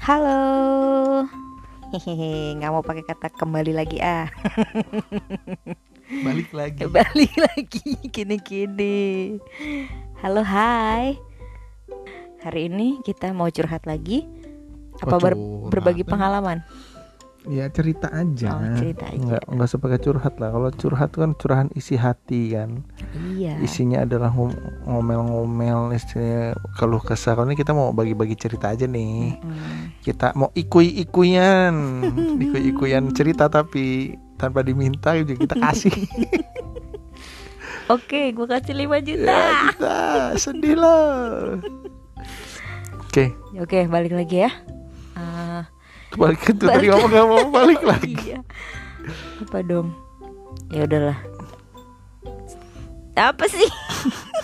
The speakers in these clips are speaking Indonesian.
Halo. Hehehe, nggak mau pakai kata kembali lagi ah. Balik lagi. Balik lagi kini-kini. Halo, hai. Hari ini kita mau curhat lagi. Apa Oh, ber- berbagi pengalaman? Ya cerita aja. Oh, cerita aja. Nggak nggak pakai curhat lah. Kalau curhat kan curahan isi hati kan. Iya. Isinya adalah ngom- ngomel-ngomel istilahnya keluh kesah. Ini kita mau bagi-bagi cerita aja nih. Hmm. Kita mau ikui-ikuyan, ikui-ikuyan cerita tapi tanpa diminta juga kita kasih. Oke, gue kasih 5 juta. ya kita sedih lah. Oke, Oke, balik lagi ya. Ah, balik ke itu tadi ngomong mau balik lagi. iya. Apa dong? Ya udahlah. Apa sih?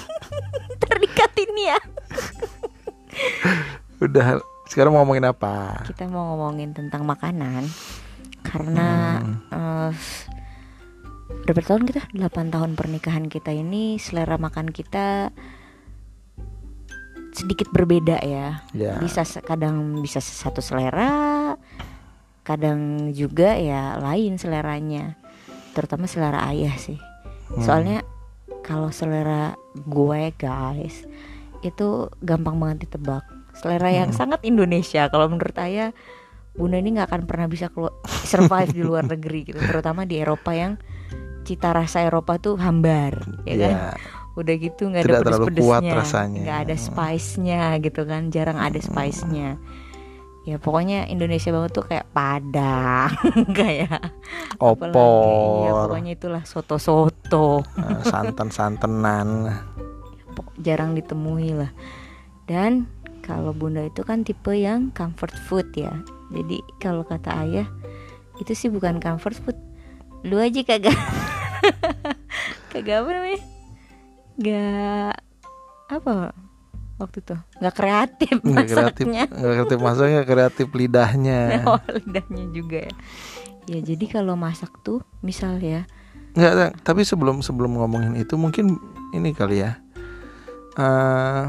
Terikat ini ya. Udah, sekarang mau ngomongin apa? Kita mau ngomongin tentang makanan karena eh, berapa tahun kita? 8 tahun pernikahan kita ini selera makan kita sedikit berbeda ya. Ya. Bisa kadang bisa satu selera, kadang juga ya lain seleranya. Terutama selera ayah sih. Hmm. Soalnya kalau selera gue guys itu gampang banget ditebak. Selera yang Hmm. sangat Indonesia kalau menurut ayah Bunda ini nggak akan pernah bisa keluar survive di luar negeri gitu, terutama di Eropa yang cita rasa Eropa tuh hambar, ya kan? Ya, Udah gitu nggak ada kuat rasanya. nggak ada spice-nya gitu kan, jarang ada spice-nya. Ya pokoknya Indonesia banget tuh kayak Padang, kayak apalagi, ya opor, pokoknya itulah soto-soto. eh, santan-santenan. jarang ditemui lah. Dan kalau bunda itu kan tipe yang comfort food ya. Jadi kalau kata ayah itu sih bukan comfort food. Lu aja kagak kagak apa namanya? Gak apa waktu itu nggak kreatif Nggak kreatif, nggak kreatif masaknya, kreatif lidahnya. oh, lidahnya juga ya ya jadi kalau masak tuh misal ya Nggak, tapi sebelum sebelum ngomongin itu mungkin ini kali ya. eh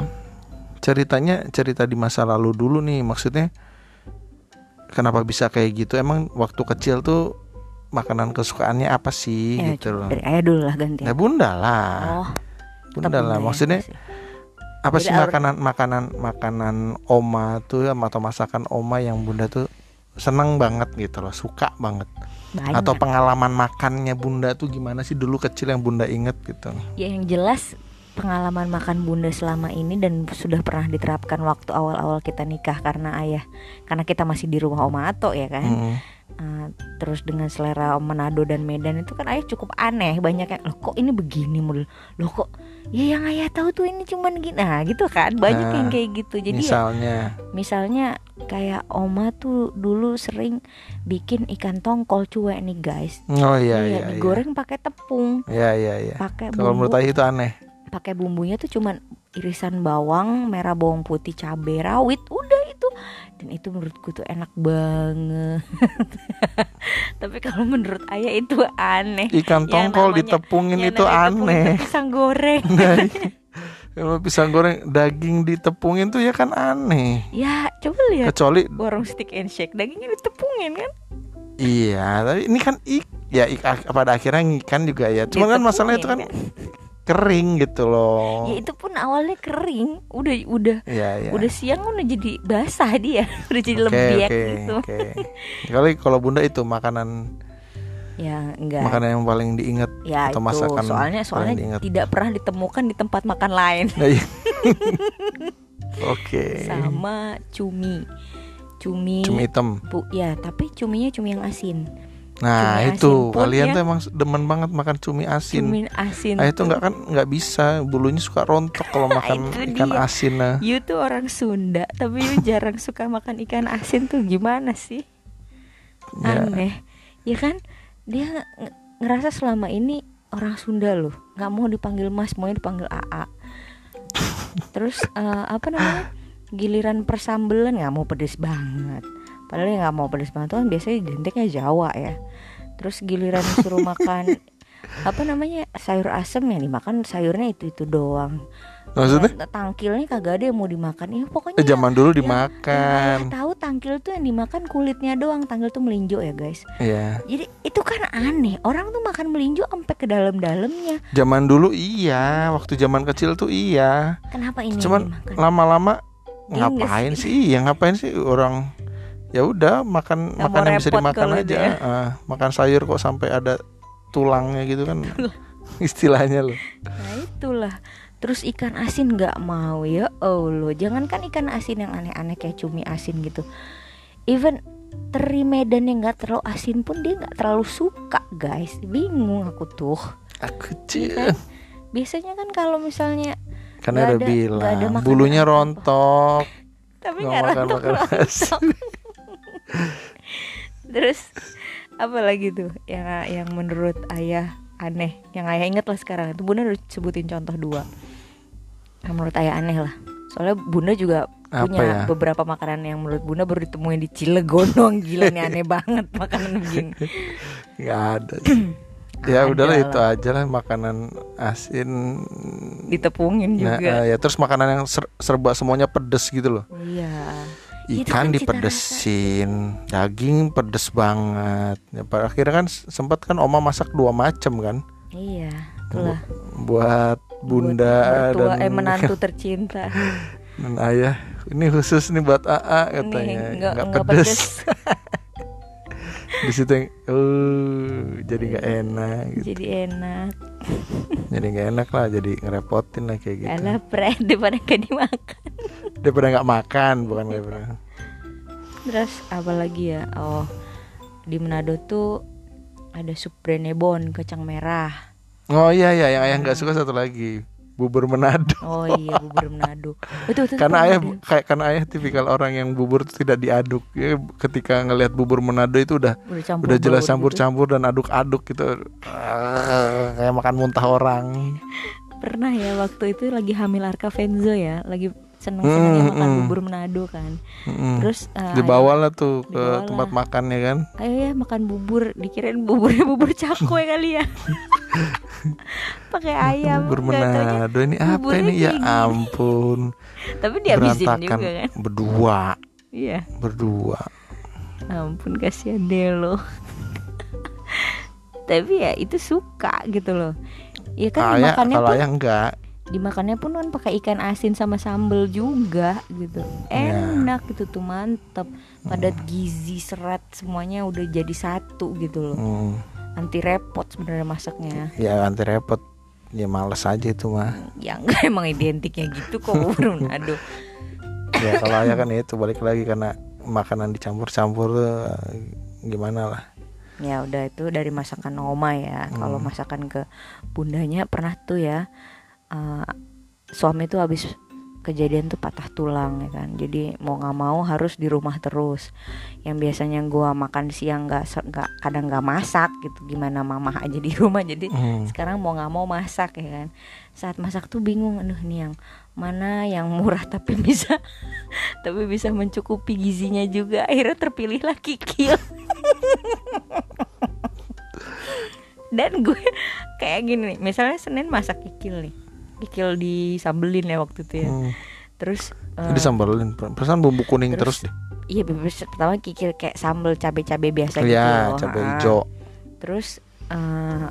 ceritanya cerita di masa lalu dulu nih, maksudnya kenapa bisa kayak gitu? Emang waktu kecil tuh makanan kesukaannya apa sih ya, gitu loh? dari ayah dulu lah ganti Ya bunda lah, oh bunda lah. ya, Maksudnya masih. Apa sih makanan makanan makanan oma tuh atau masakan oma yang bunda tuh seneng banget gitu loh suka banget? Banyak. Atau pengalaman makannya bunda tuh gimana sih dulu kecil yang bunda inget gitu? Ya yang jelas pengalaman makan bunda selama ini dan sudah pernah diterapkan waktu awal-awal kita nikah karena ayah karena kita masih di rumah Oma Ato ya kan? Hmm. Uh, terus dengan selera Manado dan Medan itu kan ayah cukup aneh banyak yang loh kok ini begini model loh kok ya yang ayah tahu tuh ini cuman gini. Nah gitu kan banyak Nah, yang kayak gitu. Jadi ya, misalnya. misalnya kayak Oma tuh dulu sering bikin ikan tongkol cuek nih guys. Oh iya iya iya digoreng pakai tepung iya iya iya. pakai kalau menurut Ayi itu aneh. pakai bumbunya tuh cuman irisan bawang, merah bawang putih, cabai rawit, udah itu. Dan itu menurutku tuh enak banget. Tapi kalau menurut ayah itu aneh. ikan tongkol namanya- ditepungin itu aneh pisang goreng. kalau pisang goreng daging ditepungin tuh ya kan aneh ya, coba lihat kecuali warung stick and shake dagingnya ditepungin kan? iya tapi ini kan ik ya ik, pada akhirnya ikan juga ya cuma kan masalahnya itu kan Ditepungin kering gitu loh Ya itu pun awalnya kering, udah udah Iya, iya. udah siang udah jadi basah dia, udah jadi Oke, lembek oke, gitu. oke. Kali kalau bunda itu makanan Ya enggak. makanan yang paling diingat. Ya atau itu masakan soalnya soalnya diingat. tidak pernah ditemukan di tempat makan lain Nah, iya. Oke. sama cumi. Cumi, Cumi hitam. bu, ya tapi cuminya cumi yang asin. Nah cumi itu asin pun kalian ya. tuh emang demen banget makan cumi asin. Cumi asin. Ah itu nggak kan nggak bisa bulunya suka rontok kalau makan Itu ikan dia. asin nah. You tuh orang Sunda, tapi you jarang suka makan ikan asin tuh gimana sih? Ya, Aneh, ya kan? Dia nge- nge- ngerasa selama ini orang Sunda loh, nggak mau dipanggil Mas, maunya dipanggil AA. Terus eh, apa namanya? Giliran persambelan nggak mau pedes banget. Padahal yang nggak mau pedes banget kan biasanya identiknya Jawa ya. Terus giliran suruh makan apa namanya sayur asem yang dimakan sayurnya itu itu doang Maksudnya? Ya, tangkilnya kagak ada yang mau dimakan ya pokoknya Eh, zaman dulu yang- dimakan. yang tahu tangkil tuh yang dimakan kulitnya doang tangkil tuh melinjo ya guys Iya. jadi itu kan aneh orang tuh makan melinjo sampai ke dalam-dalamnya Zaman dulu iya, waktu zaman kecil tuh iya. kenapa ini Cuman lama-lama ngapain sih? Iya, ngapain sih orang ya udah makan mau makan yang bisa dimakan aja. dia. Ah, makan sayur kok sampai ada tulangnya gitu kan. Istilahnya loh. Nah itulah Terus ikan asin nggak mau ya Allah Jangankan ikan asin yang aneh-aneh kayak cumi asin gitu Even teri medan yang nggak terlalu asin pun dia nggak terlalu suka guys Bingung aku tuh Aku Iya kan? Biasanya kan kalau misalnya Karena udah ada- nggak ada bilang bulunya rontok. Tapi Nggak rontok makan rontok Terus apa lagi tuh yang yang menurut ayah aneh yang ayah inget lah sekarang itu bunda udah sebutin contoh dua yang menurut ayah aneh lah soalnya bunda juga Apa punya ya? beberapa makanan yang menurut bunda baru ditemuin di Cilegon doang gila nih aneh banget makanan begini Nggak ada. ya Ada udahlah lah. itu aja lah makanan asin. ditepungin Nah, juga eh, ya terus makanan yang ser- serba semuanya pedes gitu loh. iya Itu Ikan kan dipedesin, daging pedes banget. Ya, pada akhirnya kan sempat kan oma masak dua macam kan, iya itulah buat bunda Buat mertua, dan eh menantu tercinta dan ayah. Ini khusus nih buat AA katanya, nggak pedes. pedes Di situ yang, uh, jadi nggak enak, gitu. jadi enak. Jadi nggak enak lah, jadi ngerepotin lah kayak gitu. Alah pre daripada gak dimakan. Daripada nggak makan, bukan daripada. Terus apa lagi ya? Oh di Manado tuh ada sup Brenebon kacang merah. Oh iya iya, yang ayah nggak suka satu lagi, bubur Manado. Oh iya bubur Manado Betul betul karena betul, ayah betul. kayak karena ayah tipikal orang yang bubur itu tidak diaduk ya, ketika ngelihat bubur Manado itu udah udah campur udah jelas gitu. campur-campur dan aduk-aduk gitu kayak makan muntah orang Pernah ya waktu itu lagi hamil Arka Venzo ya Lagi seneng-senengnya Hmm, makan hmm. bubur Manado kan. Mm-mm. Terus eh, dibawa lah tuh ke Dibawa tempat lah. makannya kan. Ayo ya makan bubur. Dikirain buburnya bubur cakwe kali ya. Pakai ayam bubur Manado ini apa buburnya ini? Ya gini. ampun. Tapi dihabisin berantakan. juga kan. Berdua. Iya. Berdua. Ampun kasihan deh lo. Tapi ya itu suka gitu loh. Ya kan ayah dimakannya kalau pun ayah enggak dimakannya pun kan pakai ikan asin sama sambel juga gitu. Ya. enak gitu tuh mantep. Padat gizi serat semuanya udah jadi satu gitu loh. Hmm, anti repot sebenarnya masaknya. Ya anti repot. Ya males aja itu mah. Ya enggak emang identiknya gitu kok bubur Manado ya kalau ayah kan itu balik lagi karena makanan dicampur-campur eh, gimana lah. Ya udah itu dari masakan oma ya. Kalau Hmm. masakan ke bundanya pernah tuh ya eh, suami tuh habis kejadian tuh patah tulang ya kan? Jadi mau nggak mau harus di rumah terus. Yang biasanya gua makan siang nggak nggak kadang nggak masak gitu. Gimana mama aja di rumah. Jadi Hmm. sekarang mau nggak mau masak ya kan? Saat masak tuh bingung aduh nih yang mana yang murah tapi bisa tapi bisa mencukupi gizinya juga. Akhirnya terpilihlah kikil dan gue kayak gini nih misalnya senin masak kikil nih kikil disambelin ya waktu itu ya. Hmm. terus eh, disambelin. Perasaan bumbu kuning terus, terus- deh. iya pertama kikil kayak sambel cabe-cabe biasa gitu. ya cabai ha. hijau. Terus eh,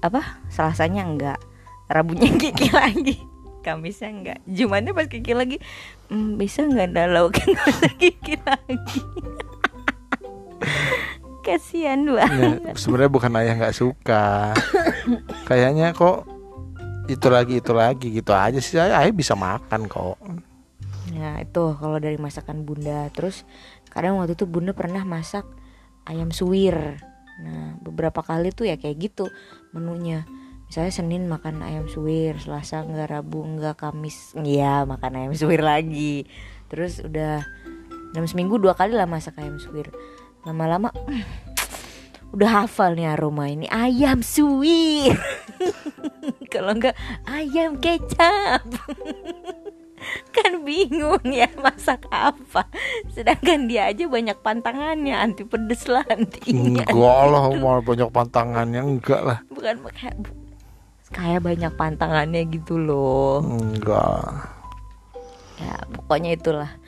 apa? Selasanya enggak. Rabunya kiki lagi. Kamisnya enggak. Jumatnya pas kiki lagi "Hmm, bisa nggak ada lauk yang nggak usah kiki lagi? Kasihan banget. Ya, sebenarnya bukan ayah nggak suka. Kayaknya kok itu lagi itu lagi gitu aja sih. Ayah bisa makan kok. Nah itu kalau dari masakan bunda. Terus kadang waktu itu bunda pernah masak ayam suwir. Nah beberapa kali tuh ya kayak gitu menunya. Misalnya Senin makan ayam suwir Selasa enggak, Rabu enggak, Kamis Iya makan ayam suwir lagi. Terus udah dalam seminggu dua kali lah masak ayam suwir. Lama-lama "Hmm, udah hafal nih aroma ini. Ayam suwir Kalau enggak ayam kecap. Kan bingung ya masak apa. Sedangkan dia aja banyak pantangannya anti pedes lah anti ini, enggak lah mau banyak pantangannya enggak lah. Bukan kayak kayak banyak pantangannya gitu loh. Enggak. Ya pokoknya itulah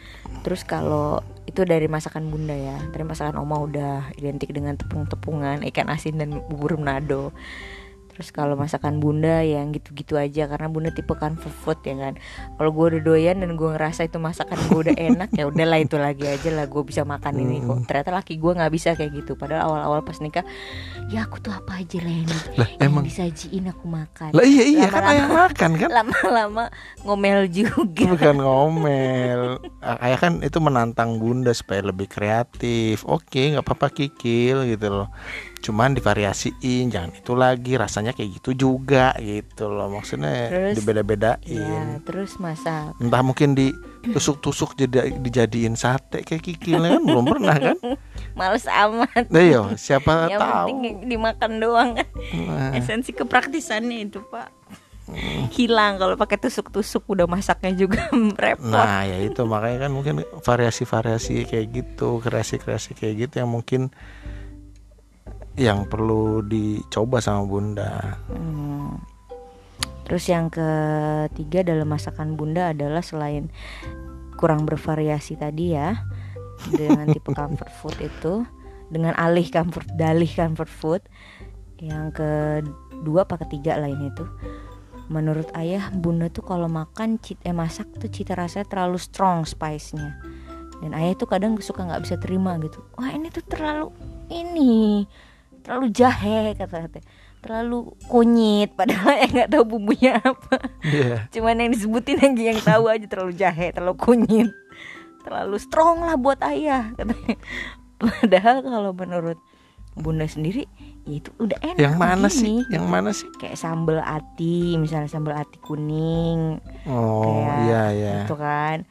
terus kalau itu dari masakan bunda ya. Dari masakan oma udah identik dengan tepung-tepungan ikan asin dan bubur menado terus kalau masakan bunda yang gitu-gitu aja karena bunda tipe comfort food ya kan? Kalau gue udah doyan dan gue ngerasa itu masakan gue udah enak ya udahlah itu lagi aja lah gue bisa makan ini kok. Ternyata laki gue nggak bisa kayak gitu. Padahal awal-awal pas nikah ya aku tuh apa aja lah ini lah yang emang disajiin aku makan. Lah iya iya kan Lama-lama- ayah makan kan? lama-lama ngomel juga. Bukan ngomel. Ayah kan itu menantang bunda supaya lebih kreatif. Oke nggak apa-apa kikil gitu loh cuman divariasiin jangan itu lagi rasanya kayak gitu juga gitu loh. Maksudnya Terus, dibeda-bedain. Ya terus masak. Entah mungkin ditusuk-tusuk jadi dijadiin sate kayak kikil kan belum pernah kan? Males amat. Nah yo siapa yang tahu. penting dimakan doang kan. Nah, esensi kepraktisannya itu pak. Hilang kalau pakai tusuk-tusuk udah masaknya juga repot. Nah ya itu. Makanya kan mungkin variasi-variasi kayak gitu kreasi-kreasi kayak gitu yang mungkin yang perlu dicoba sama bunda. Hmm. Terus yang ketiga dalam masakan bunda adalah selain kurang bervariasi tadi ya dengan tipe comfort food itu dengan alih comfort dalih comfort food yang kedua apa ketiga lain itu menurut ayah bunda tuh kalau makan cit eh masak tuh cita rasanya terlalu strong spice-nya. Dan ayah tuh kadang suka nggak bisa terima gitu. Wah ini tuh terlalu ini terlalu jahe kata kata terlalu kunyit padahal yang nggak tahu bumbunya apa. Iya. Cuman yang disebutin yang yang tahu aja terlalu jahe terlalu kunyit. Terlalu strong lah buat ayah katanya padahal kalau menurut bunda sendiri ya itu udah enak yang mana sih? begini. yang mana sih? Kayak sambal ati misalnya sambal ati kuning. Oh iya iya. itu kan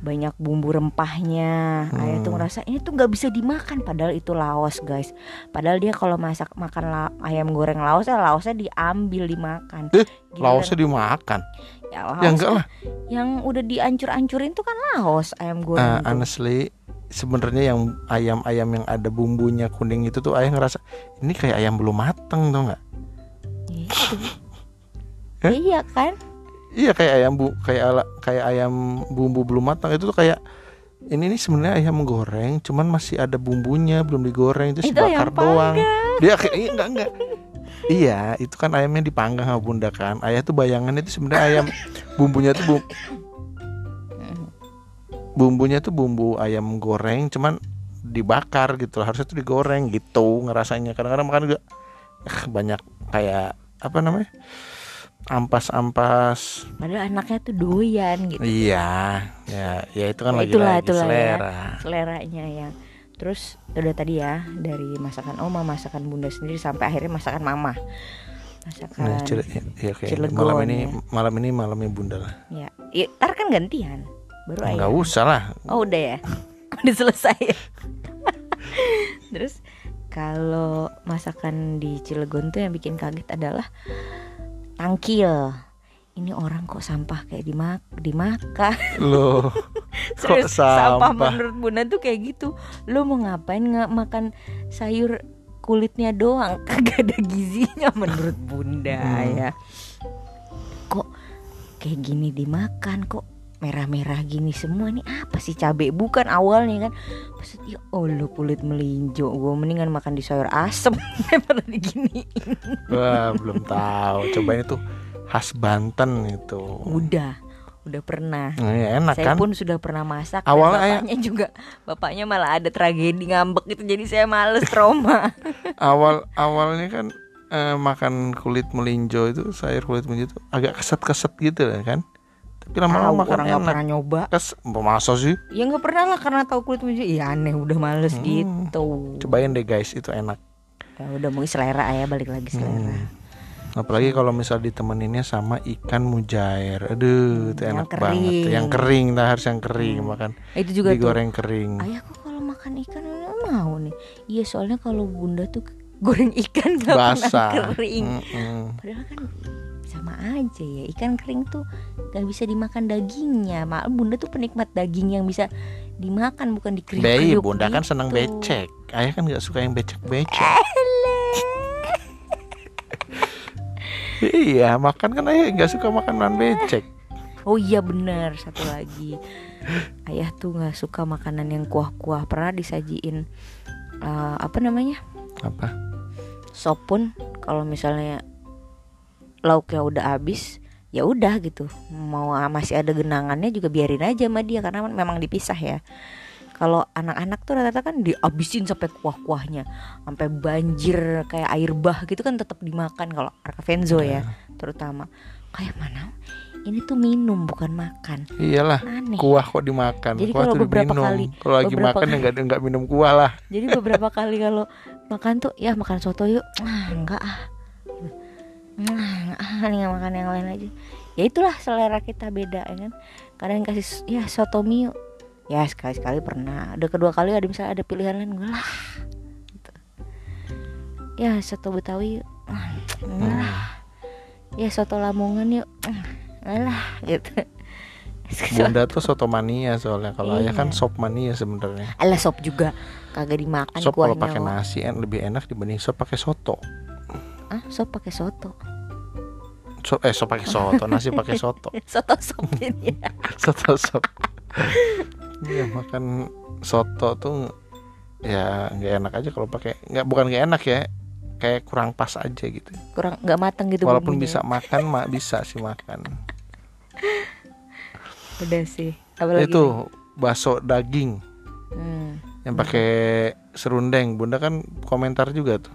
banyak bumbu rempahnya. Ayah tuh Hmm. ngerasa ini tuh nggak bisa dimakan. Padahal itu laos guys. Padahal dia kalau masak makan la- ayam goreng laos ya laosnya diambil dimakan. Eh, laosnya dimakan? Ya, ya laos enggak lah. yang udah diancur-ancurin tuh kan laos ayam goreng Uh, tuh. honestly sebenarnya yang ayam-ayam yang ada bumbunya kuning itu tuh ayah ngerasa ini kayak ayam belum mateng tau nggak? Gitu. Eh? iya kan iya kayak ayam bu kayak ala, kayak ayam bumbu belum matang. Itu tuh kayak ini nih sebenarnya ayam goreng cuman masih ada bumbunya belum digoreng itu Itu bakar doang. dia kayak iya, enggak enggak. Iya itu kan ayamnya dipanggang sama bunda kan. Ayah tuh bayangan itu sebenarnya ayam bumbunya tuh bum- bumbunya tuh bumbu ayam goreng cuman dibakar gitu harusnya tuh digoreng gitu ngerasanya. Kadang-kadang makan juga eh, banyak kayak apa namanya ampas-ampas padahal anaknya tuh doyan gitu iya ya ya itu kan Ya, lagi itulah, lagi itulah ya. selera seleranya yang terus udah tadi ya dari masakan oma masakan bunda sendiri sampai akhirnya masakan mama masakan nah, cile- ya, ya, oke. Cilegon, malam ini ya. malam ini malamnya bunda lah ya, ya ntar kan gantian baru ayah nggak usah lah Oh udah ya, udah selesai. ya? Terus kalau masakan di Cilegon tuh yang bikin kaget adalah tangkil. Ini orang kok sampah kayak dimak dimakan. loh kok Serius, sampah sampah menurut Bunda tuh kayak gitu. Lo mau ngapain nggak makan sayur kulitnya doang, kagak ada gizinya menurut Bunda Hmm. ya. Kok kayak gini dimakan kok merah-merah gini semua nih apa sih cabe? Bukan awalnya kan. Maksud, ya Allah kulit melinjo gue mendingan makan di sayur asem daripada digini wah belum tahu. Cobain itu khas Banten itu. Udah udah pernah. Nah, ya enak saya kan? pun sudah pernah masak. Awalnya ayah- bapaknya juga bapaknya malah ada tragedi ngambek gitu jadi saya males trauma. Awal awalnya kan eh, makan kulit melinjo itu sayur kulit melinjo itu agak keset-keset gitu lah kan tapi lama-lama orang nggak enak. pernah nyoba. Kes masa sih? Ya nggak pernah lah karena tahu kulit melinjo iya aneh udah males Hmm. gitu. Cobain deh guys itu enak. Ya udah mungkin selera ayah balik lagi selera. Hmm. apalagi kalau misal ditemeninnya sama ikan mujair. Aduh itu Yang enak banget. tuh. yang kering nah harus yang kering makan. Itu juga tuh. digoreng kering. Ayah kok kalau makan ikan mau nih. Iya soalnya kalau bunda tuh goreng ikan nggak basah. pernah kering. Mm-mm. padahal kan sama aja ya. Ikan kering tuh gak bisa dimakan dagingnya. Malah bunda tuh penikmat daging yang bisa dimakan bukan dikriuk Bayi, kriuk bunda kan seneng gitu. becek. Ayah kan nggak suka yang becek becek Alah. iya makan kan ayah nggak suka makan makanan becek. Oh iya benar. Satu lagi. Ayah tuh nggak suka makanan yang kuah-kuah. Pernah disajiin uh, apa namanya? Apa? Sop pun. Kalau misalnya lauknya udah habis ya udah gitu. Mau masih ada genangannya juga biarin aja sama dia karena memang dipisah ya. Kalau anak-anak tuh rata-rata kan dihabisin sampai kuah-kuahnya sampai banjir kayak air bah gitu kan tetap dimakan kalau Arka Venzo ya terutama. Kayak mana? Ini tuh minum bukan makan. Iyalah Aneh. kuah kok dimakan Jadi kuah kalau tuh beberapa diminum. kali- kalau lagi beberapa makan ya kali- nggak nggak minum kuah lah. Jadi beberapa kali kalau makan tuh ya makan soto yuk. Ah enggak ah nah ah nih nggak makan yang lain aja ya itulah selera kita beda ya kan? Kadang kasih ya soto yuk. ya sekali sekali pernah. Ada kedua kali ada misalnya ada pilihan lain gue lah. Gitu. ya soto betawi yuk. Ah, lah. Ya soto lamongan yuk. Ah, lah gitu. Bunda tuh soto mania soalnya. Kalau ayah kan Iya. sop mania sebenarnya. Alah sop juga kagak dimakan sop kalau pakai nasi en lebih enak dibanding sop pakai soto ah sop pakai soto. Sop eh sop pakai soto nasi pakai soto. Soto sop ini ya. Soto sop. Iya makan soto tuh ya nggak enak aja kalau pakai nggak bukan nggak enak ya kayak kurang pas aja gitu. Kurang nggak matang gitu walaupun bumbunya. bisa makan mak bisa sih makan. Udah sih apalagi itu nih? bakso daging. Hmm, yang pakai serundeng. Bunda kan komentar juga tuh.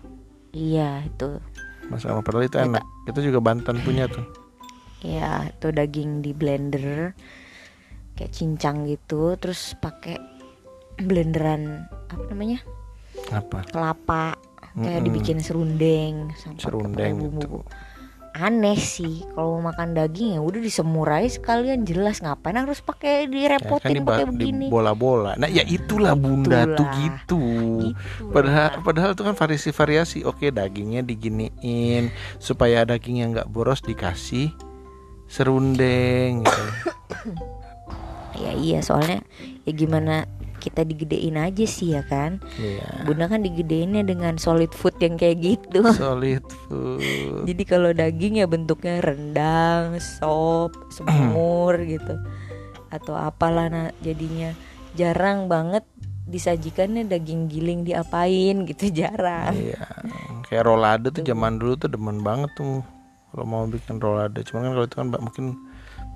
Iya itu masalah padahal itu Iya, enak. Itu juga Banten punya tuh. Ya itu daging di blender. Kayak cincang gitu terus pakai blenderan apa namanya? Apa? Kelapa. Kayak Mm-mm. dibikin serundeng sampai serundeng pakai gitu. bumbu aneh sih kalau mau makan daging ya udah disemur aja sekalian jelas ngapain harus pakai kan direpotin di, pakai begini bola-bola nah ya itulah bunda tuh Itulah. gitu gitu Padahal padahal itu kan variasi variasi. Oke dagingnya diginiin supaya dagingnya nggak boros dikasih serundeng gitu. ya iya soalnya ya gimana kita digedein aja sih ya kan Iya. bunda kan digedeinnya dengan solid food yang kayak gitu Solid food. jadi kalau daging ya bentuknya rendang sop semur gitu atau apalah nah, jadinya jarang banget disajikannya daging giling diapain gitu jarang Iya. Kayak rolade tuh zaman dulu tuh demen banget tuh kalau mau bikin rolade. Cuman kan kalau itu kan ba- mungkin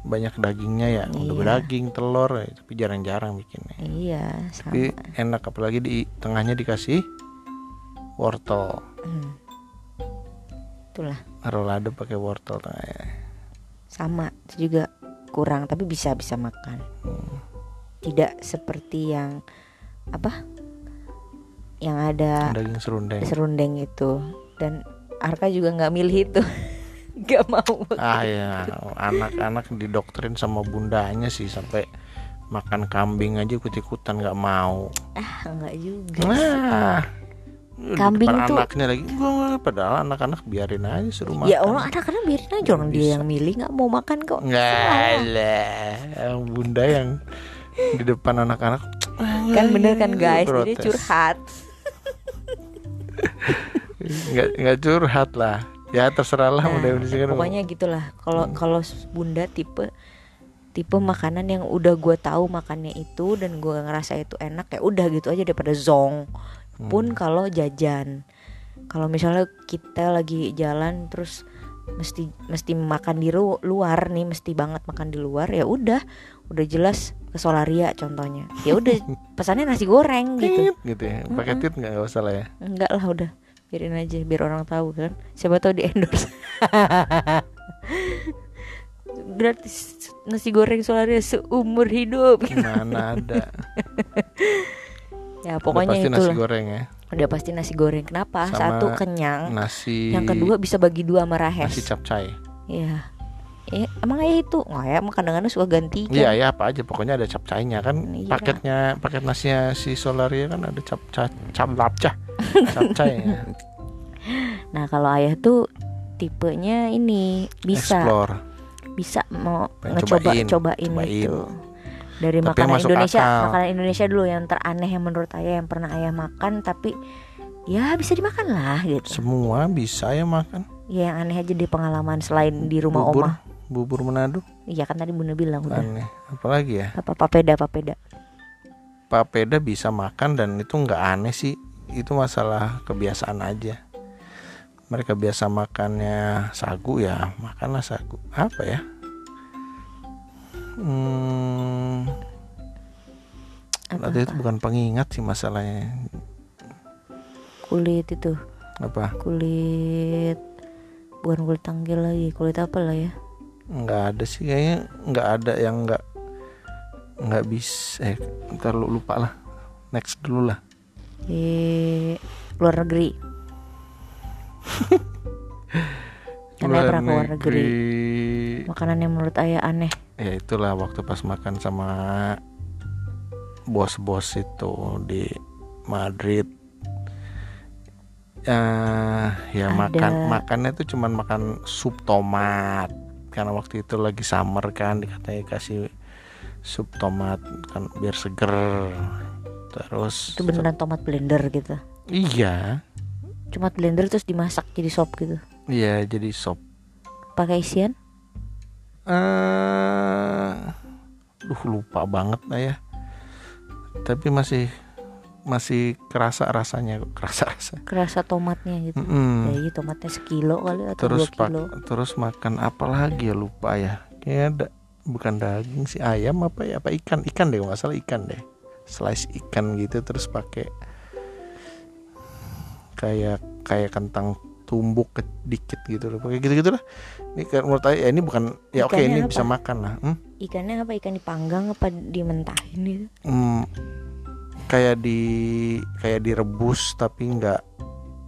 banyak dagingnya ya. Udah Iya. berdaging, telur, ya, tapi jarang-jarang bikinnya. iya sama Tapi enak apalagi di tengahnya dikasih wortel. Hmm. itulah Rolade pakai wortel tengahnya. sama itu juga kurang tapi bisa bisa makan tidak seperti yang apa yang ada Daging serundeng. serundeng itu dan Arka juga nggak milih itu nggak mau. Ah ya, anak-anak didoktrin sama bundanya sih sampai makan kambing aja ikut-ikutan nggak mau. ah nggak juga. Nah, Kambing tuh- anaknya lagi, "Enggak, enggak." padahal anak-anak biarin aja suruh makan. ya orang anak-anak biarin aja. Orang dia yang milih nggak mau makan kok. Enggak lah, bunda yang di depan anak-anak kan bener kan guys? Jadi curhat. Nggak nggak curhat lah. Ya terserah lah Nah, kan. pokoknya gitulah kalau Hmm. kalau bunda tipe tipe makanan yang udah gue tahu makannya itu dan gue ngerasa itu enak ya udah gitu aja daripada zong Hmm. pun kalau jajan kalau misalnya kita lagi jalan terus mesti mesti makan di ru- luar nih mesti banget makan di luar ya udah udah jelas ke Solaria contohnya ya udah pesannya nasi goreng gitu gitu ya. Pakai tit nggak usah lah ya. enggak lah udah biarin aja biar orang tahu kan? Siapa tahu di endorse. Berarti s- nasi goreng Solaria seumur hidup. Gimana ada. ya pokoknya pasti itu nasi goreng ya. udah pasti nasi goreng. Kenapa? Sama satu kenyang. Nasi yang kedua bisa bagi dua sama nasi Rahes capcay. Iya. Eh, emang ayah itu? Nggak ya emang kadang-kadang suka ganti Iya ya apa aja. Pokoknya ada capcaynya kan. Iya. paketnya paket nasinya si Solaria kan ada cap cap cap lapcah capcay ya. Nah kalau ayah tuh tipenya ini bisa. Explore. bisa mau Pengen ngecoba cobain, cobain, cobain. itu dari Tapi makanan Indonesia akal. makanan Indonesia dulu yang teraneh yang menurut ayah yang pernah ayah makan tapi ya bisa dimakan lah gitu. Semua bisa ya makan. ya yang aneh aja di pengalaman selain di rumah bubur. oma. Bubur Manado iya kan tadi bunda bilang udah. Aneh. Apalagi ya? Apa papeda papeda? Papeda bisa makan dan itu nggak aneh sih itu masalah kebiasaan aja. Mereka biasa makannya sagu ya makanlah sagu. Apa ya? Hmm, apa, itu bukan pengingat sih masalahnya. Kulit itu. Apa? Kulit bukan kulit tanggil lagi. Kulit apa lah ya? Nggak ada sih kayaknya nggak ada yang nggak nggak bisa eh ntar lu lupa lah. Next dulu lah di luar negeri. Ayah pernah ke luar negeri. makanan yang menurut ayah aneh. Ya itulah waktu pas makan sama bos-bos itu di Madrid. Ya ya Ada. makan makannya itu cuman makan sup tomat. Karena waktu itu lagi summer kan dikatanya kasih sup tomat kan biar seger terus itu beneran tomat blender gitu? Iya. Cuma blender terus dimasak jadi sop gitu? Iya jadi sop. Pakai isian? Eh duh lupa banget lah ya. Tapi masih masih kerasa rasanya kerasa rasa. Kerasa tomatnya gitu? Mm-mm. ya iya tomatnya sekilo kali atau terus dua kilo. terus makan apa lagi ya? Lupa ya. Kayaknya ada bukan daging sih ayam apa ya? Apa ikan? Ikan deh kalau nggak salah ikan deh slice ikan gitu terus pakai kayak kayak kentang tumbuk ke- dikit gitu loh. Pakai gitu gitulah ini menurut saya ya ini bukan ya oke Ikannya ini apa? bisa makan lah. Hmm? ikannya apa? Ikan dipanggang apa dimentahin gitu? Hmm, kayak di kayak direbus tapi nggak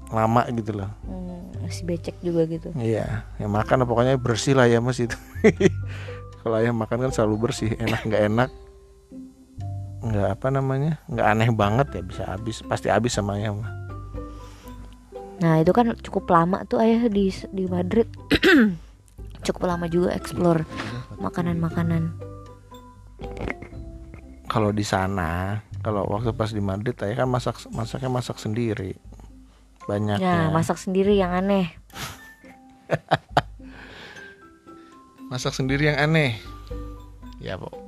lama gitu loh. Hmm, masih becek juga gitu. Iya yang makan pokoknya bersih lah ya mas itu. Kalau ayam makan kan selalu bersih. Enak nggak enak nggak apa namanya nggak aneh banget ya bisa habis pasti habis sama ayam mah. nah itu kan cukup lama tuh ayah di di Madrid. Cukup lama juga explore makanan-makanan. Kalau di sana kalau waktu pas di Madrid ayah kan masak masaknya masak sendiri. Banyak ya masak sendiri yang aneh. Masak sendiri yang aneh. Ya pok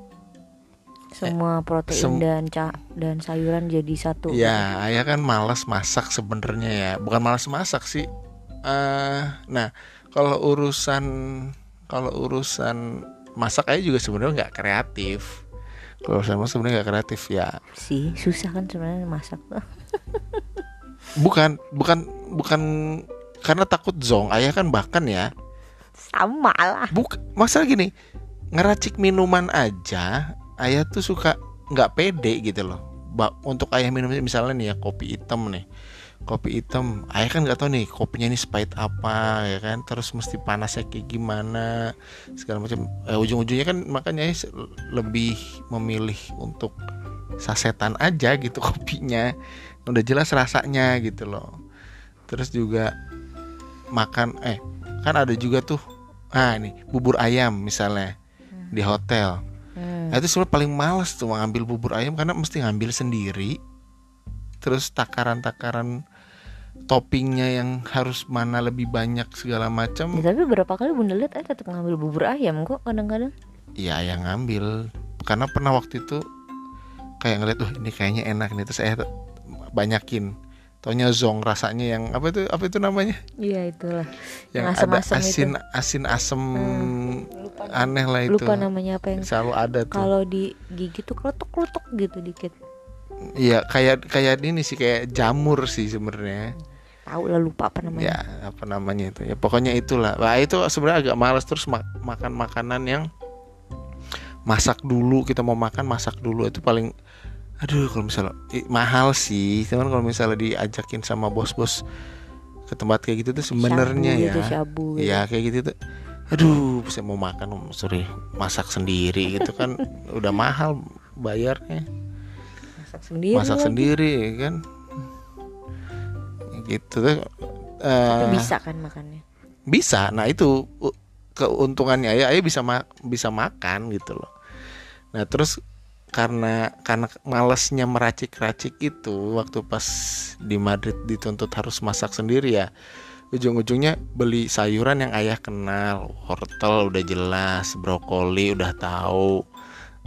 semua protein sem- dan ca dan sayuran jadi satu Ya, ayah kan malas masak sebenarnya ya. Bukan malas masak sih. eh nah, kalau urusan kalau urusan masak ayah juga sebenarnya nggak kreatif. Kalau urusan masak sebenarnya nggak kreatif ya. sih susah kan sebenarnya masak Bukan, bukan, bukan karena takut zong. Ayah kan bahkan ya. sama lah Buk, masalah gini, ngeracik minuman aja, ayah tuh suka nggak pede gitu loh. Untuk ayah minum misalnya nih ya kopi hitam nih, kopi hitam, ayah kan nggak tahu nih kopinya ini spahit apa ya kan, terus mesti panasnya kayak gimana, segala macam. Eh, ujung-ujungnya kan makanya ayah lebih memilih untuk sasetan aja gitu kopinya, udah jelas rasanya gitu loh. Terus juga makan, eh kan ada juga tuh ah nih bubur ayam misalnya di hotel Hmm. nah, itu sebenarnya paling males tuh ngambil bubur ayam karena mesti ngambil sendiri. Terus takaran-takaran toppingnya yang harus mana lebih banyak segala Ya, macam tapi berapa kali bunda lihat ayah tetap ngambil bubur ayam kok kadang-kadang? Ya yang ngambil. Karena pernah waktu itu kayak ngeliat tuh ini kayaknya enak nih. Terus saya banyakin. Taunya zong rasanya yang apa itu apa itu namanya? Iya itulah. Yang Yang ada asem-asem asin asin asem lupa, aneh lah itu. Lupa namanya apa yang selalu ada tuh. kalau di gigi tuh kletok-kletok gitu dikit. Iya kayak kayak ini sih kayak jamur sih sebenarnya. tahu lah lupa apa namanya. Ya apa namanya itu. Ya pokoknya itulah. Nah itu sebenarnya agak males terus ma- makan makanan yang masak dulu kita mau makan masak dulu. Itu paling aduh kalau misalnya i- mahal sih. Cuman kalau misalnya diajakin sama bos-bos ke tempat kayak gitu tuh sebenarnya ya. gitu, shabu gitu. ya kayak gitu tuh aduh saya mau makan sorry masak sendiri gitu kan. Udah mahal bayarnya. Masak sendiri. Masak lagi. sendiri kan? Gitu. Tuh Eh, bisa kan makannya? Bisa. Nah itu keuntungannya. Ya ayah bisa ma- bisa makan gitu loh. Nah terus karena karena malesnya meracik-racik itu waktu pas di Madrid dituntut harus masak sendiri ya ujung-ujungnya beli sayuran yang ayah kenal. Wortel udah jelas brokoli udah tahu.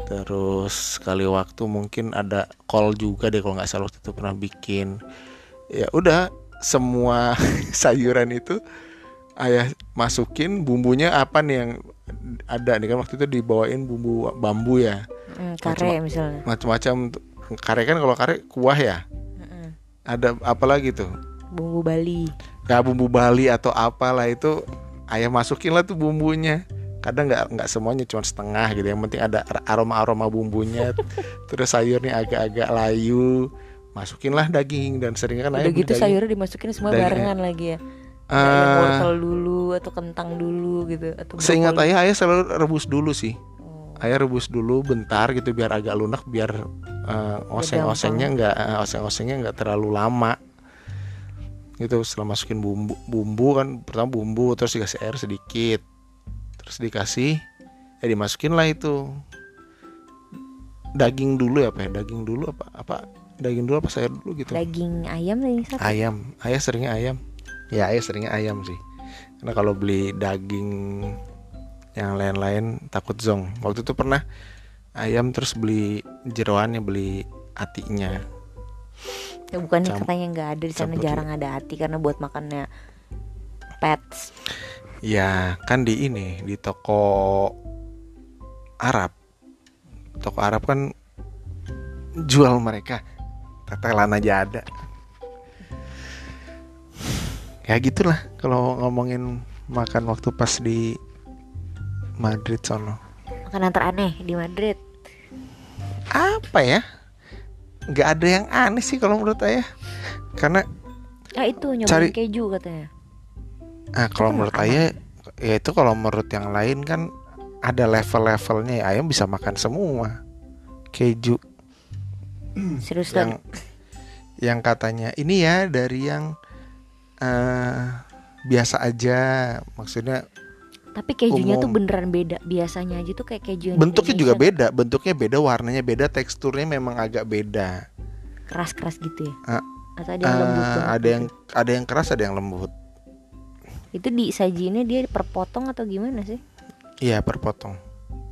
Terus sekali waktu mungkin ada kol juga deh kalau nggak salah waktu itu pernah bikin. Ya udah semua sayuran itu ayah masukin. Bumbunya apa nih yang ada nih? Kan waktu itu dibawain bumbu bambu ya. Hmm, kare misalnya. macam-macam kare kan kalau kare kuah ya? Mm-mm. ada apa lagi tuh? Bumbu Bali. Ya bumbu Bali atau apalah itu ayah masukin lah tuh bumbunya. Kadang nggak nggak semuanya cuma setengah gitu. Yang penting ada aroma aroma bumbunya. Terus sayurnya agak-agak layu. Masukin lah daging. Dan seringnya kan Udah gitu daging. sayurnya dimasukin semua daging- barengan lagi ya. Kayak wortel dulu atau kentang dulu gitu atau seingat ayah ayah selalu rebus dulu sih. Oh. ayah rebus dulu bentar gitu biar agak lunak biar eh, oseng-osengnya nggak eh, oseng-osengnya nggak terlalu lama gitu setelah masukin bumbu bumbu kan pertama bumbu terus dikasih air sedikit. Terus dikasih ya dimasukin lah itu. Daging dulu ya apa ya? Daging dulu apa apa daging dulu apa sayur dulu gitu? Daging ayam lagi satu. ayam. Ayah seringnya ayam. Ya ayah seringnya ayam sih. Karena kalau beli daging yang lain-lain takut zong. Waktu itu pernah ayam terus beli jeroannya beli hatinya Ya bukannya Cam- katanya nggak ada di sana jarang ada hati karena buat makannya pets. ya kan di ini di toko Arab. Toko Arab kan jual mereka. Tetelan aja ada. Ya gitulah kalau ngomongin makan waktu pas di Madrid sono. Makanan teraneh di Madrid. apa ya nggak ada yang aneh sih kalau menurut saya karena Ah itu nyobain Cari- keju katanya. ah kalau Itu menurut saya ya itu kalau menurut yang lain kan ada level-levelnya ya ayam bisa makan semua. Keju. Serius yang yang katanya ini ya dari yang eh biasa aja. Maksudnya Tapi kejunya tuh umum. beneran beda. Biasanya aja tuh kayak keju bentuknya juga beda bentuknya beda warnanya beda teksturnya memang agak beda Keras-keras gitu ya. Ah, Atau ada yang lembut Eh, banget ada gitu. yang ada yang keras ada yang lembut Itu disajiinnya dia perpotong atau gimana sih? iya perpotong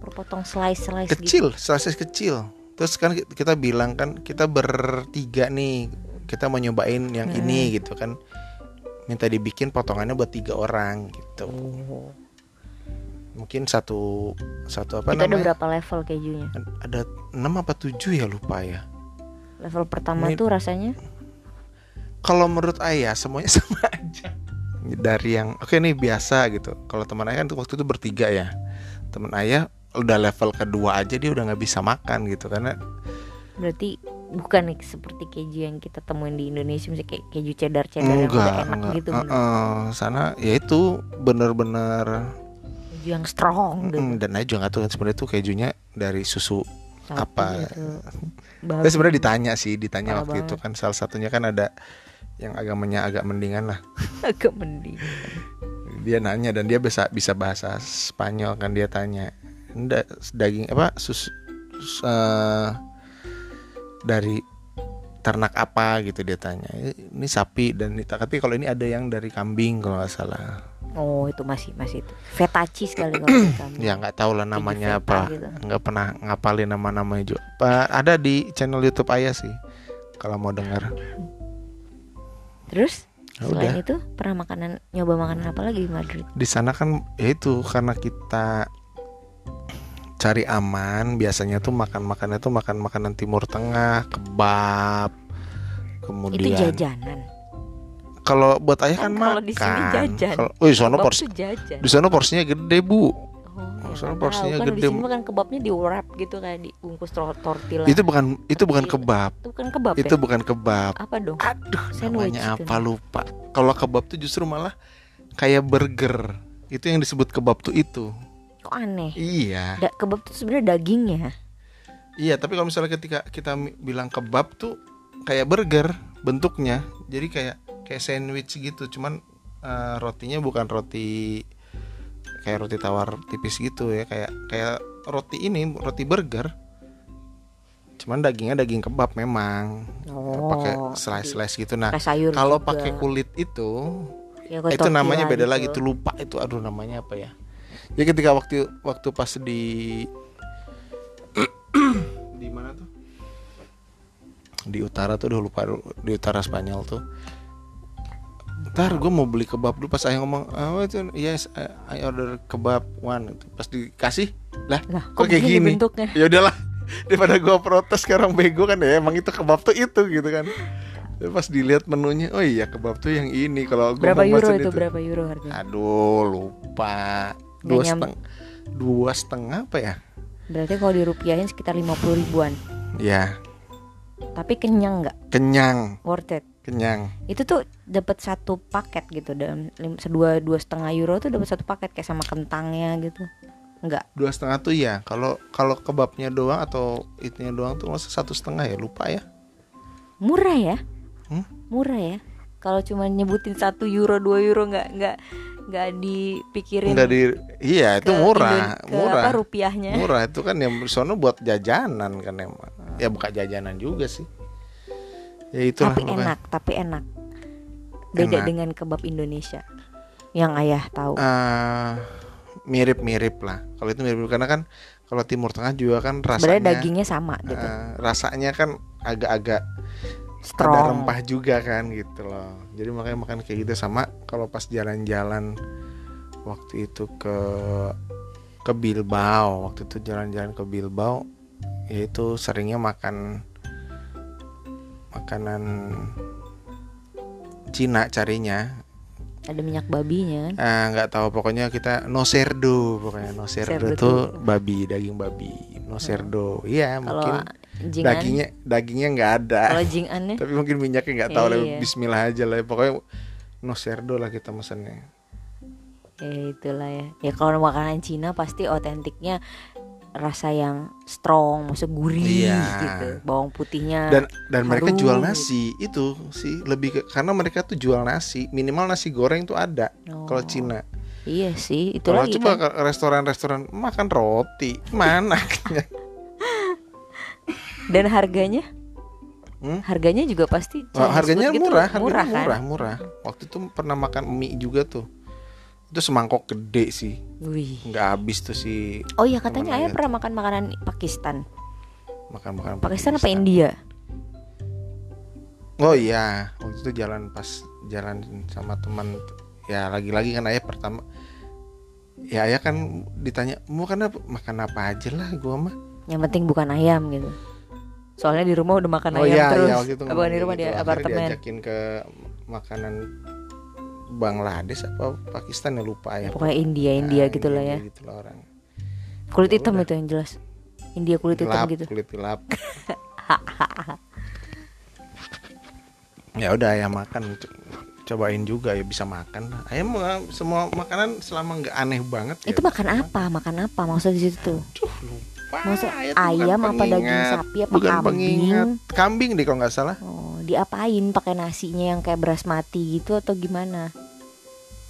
Perpotong slice-slice gitu. kecil slices kecil terus kan kita bilang kan kita bertiga nih kita mau nyobain yang Hmm. ini gitu kan minta dibikin potongannya buat tiga orang gitu Oh. Mungkin satu satu apa Itu ada berapa level kejunya? ada enam apa tujuh ya lupa ya. Level pertama Min- tuh rasanya? Kalau menurut ayah semuanya sama aja. Dari yang oke nih biasa gitu. Kalau teman ayah kan waktu itu bertiga ya. Teman ayah udah level kedua aja dia udah nggak bisa makan gitu. Karena berarti bukan seperti keju yang kita temuin di Indonesia misalnya kayak keju cheddar cheddar yang udah enggak enak enggak. gitu bener. eh, sana ya itu bener-bener keju yang strong gitu. mm, dan juga nggak tahu kan sebenarnya tuh kejunya dari susu Sapi apa? gitu. Babi. sebenarnya ditanya sih ditanya Parah waktu itu kan salah satunya kan ada yang agamanya agak mendingan lah agak mending dia nanya dan dia bisa bisa bahasa Spanyol kan dia tanya enggak daging apa sus, sus- eh, dari ternak apa gitu dia tanya. Ini sapi dan ini- tapi kalau ini ada yang dari kambing kalau nggak salah. Oh itu masih masih itu. Feta cheese kali kalau kami ya nggak tahu lah namanya apa. gitu. nggak pernah ngapalin nama namanya juga Pa- ada di channel YouTube ayah sih kalau mau dengar terus Ya selain udah. itu pernah makanan nyoba makanan apa lagi di Madrid? Di sana kan ya itu karena kita cari aman biasanya tuh makan makannya tuh makan makanan timur tengah kebab itu kemudian jajanan. Kalau buat ayah kan, Kan kalau di sini jajan. kalau oh di sana kebab porsi di sana porsinya gede bu. Oh, soalnya nggak porsinya kan di gede. sini makan kebabnya di wrap gitu kayak dibungkus tor- tortilla. Itu bukan itu bukan kebab. Itu bukan kebab itu ya? bukan kebab. Apa dong? Aduh Sandwich namanya itu. apa lupa. Kalau kebab tuh justru malah kayak burger. Itu yang disebut kebab tuh itu kok aneh? Iya. Da- kebab tuh sebenarnya dagingnya. Iya, tapi kalau misalnya ketika kita bilang kebab tuh kayak burger bentuknya, jadi kayak kayak sandwich gitu, cuman eh, rotinya bukan roti kayak roti tawar tipis gitu ya, kayak kayak roti ini roti burger, cuman dagingnya daging kebab memang, oh pakai slice slice gitu. Nah, kalau pakai kulit itu Ya, itu namanya beda lagi gitu. tuh lupa itu aduh namanya apa ya ya ketika waktu waktu pas di di mana tuh? Di utara tuh udah lupa di utara Spanyol tuh. Ntar gue mau beli kebab dulu pas ayah ngomong oh itu yes I, I order kebab one. Itu pas dikasih lah Lah, kok kayak gini? bentuknya? ya udahlah daripada gue protes sekarang bego kan ya emang itu kebab tuh itu gitu kan. Terus pas dilihat menunya oh iya kebab tuh yang ini. Kalau gua Berapa euro pesen itu? Berapa euro harganya? Aduh lupa dua setengah dua setengah apa ya? Berarti kalau dirupiahin sekitar 50 ribuan. Ya Tapi kenyang nggak? kenyang Worth it. kenyang. Itu tuh dapat satu paket gitu dalam sedua dua setengah euro tuh dapat satu paket kayak sama kentangnya gitu. Enggak. Dua setengah tuh ya. Kalau kalau kebabnya doang atau itunya doang tuh masa satu setengah ya lupa ya. Murah ya? Hmm? Murah ya? Kalau cuma nyebutin satu euro dua euro nggak nggak nggak dipikirin Enggak di iya itu ke murah Indon- ke murah apa rupiahnya. murah itu kan yang sono buat jajanan kan emang. Ya bukan jajanan juga sih. Ya itulah tapi makanya. enak, tapi enak. Beda Enak. dengan kebab Indonesia yang ayah tahu. Eh, mirip-mirip lah. Kalau itu mirip karena kan kalau Timur Tengah juga kan rasanya Sebenarnya dagingnya sama gitu. eh, rasanya kan agak-agak ada rempah juga kan gitu loh. Jadi makanya makan kayak gitu. Sama kalau pas jalan-jalan waktu itu ke ke Bilbao, waktu itu jalan-jalan ke Bilbao yaitu seringnya makan makanan Cina carinya. Ada minyak babinya. Ah, nggak tahu. Pokoknya kita no serdo pokoknya no serdo Serdo tuh tuh. babi daging babi. No serdo iya Kalau mungkin jingan, dagingnya dagingnya nggak ada kalau jingannya tapi mungkin minyaknya nggak tahu lah Iya. Bismillah aja lah pokoknya no serdo lah kita mesennya ya itulah ya. Ya kalau makanan Cina pasti otentiknya rasa yang strong, maksud gurih Iya. gitu. Bawang putihnya. dan dan mereka harum jual gitu. nasi itu sih lebih ke karena mereka tuh jual nasi minimal nasi goreng tuh ada Oh, kalau Cina Iya sih, itu kalau coba kan. restoran-restoran makan roti mana Dan harganya? Hmm? Harganya juga pasti Chinese harganya food gitu, murah, murah, murah, kan? murah, Waktu itu pernah makan mie juga tuh. Itu semangkok gede sih, Wih. nggak habis tuh si Oh iya katanya ayah pernah makan makanan Pakistan. makan makan Pakistan apa India? Oh iya, waktu itu jalan pas jalan sama teman, ya lagi-lagi kan ayah pertama, ya ayah kan ditanya mau makan apa, makan apa aja lah gua mah. Yang penting bukan ayam gitu. Soalnya di rumah udah makan oh ayam iya, terus. iya waktu itu ngomong di rumah gitu. di Akhirnya apartemen. diajakin ke makanan Bangladesh apa Pakistan ya lupa ya. Pokoknya India, India Ah, gitu lah ya. Gitu lah orang. Kulit Ya hitam udah. itu yang jelas. India kulit hitam gelap, gitu. kulit gelap. ya udah ayah makan co- cobain juga ya bisa makan ayah mau semua makanan selama nggak aneh banget ya Itu makan bisa apa? Makan apa? Maksudnya di situ tuh. Bukan ayam apa daging sapi apa bukan kambing? pengingat kambing deh kalau nggak salah Oh, diapain pakai nasinya yang kayak beras mati gitu atau gimana?